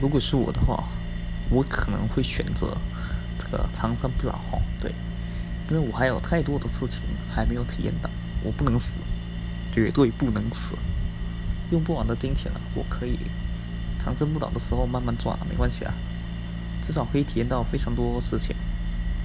如果是我的话我可能会选择这个长生不老。对因为我还有太多的事情还没有体验到我不能死绝对不能死。用不完的金钱我可以长生不老的时候慢慢赚没关系啊至少可以体验到非常多事情。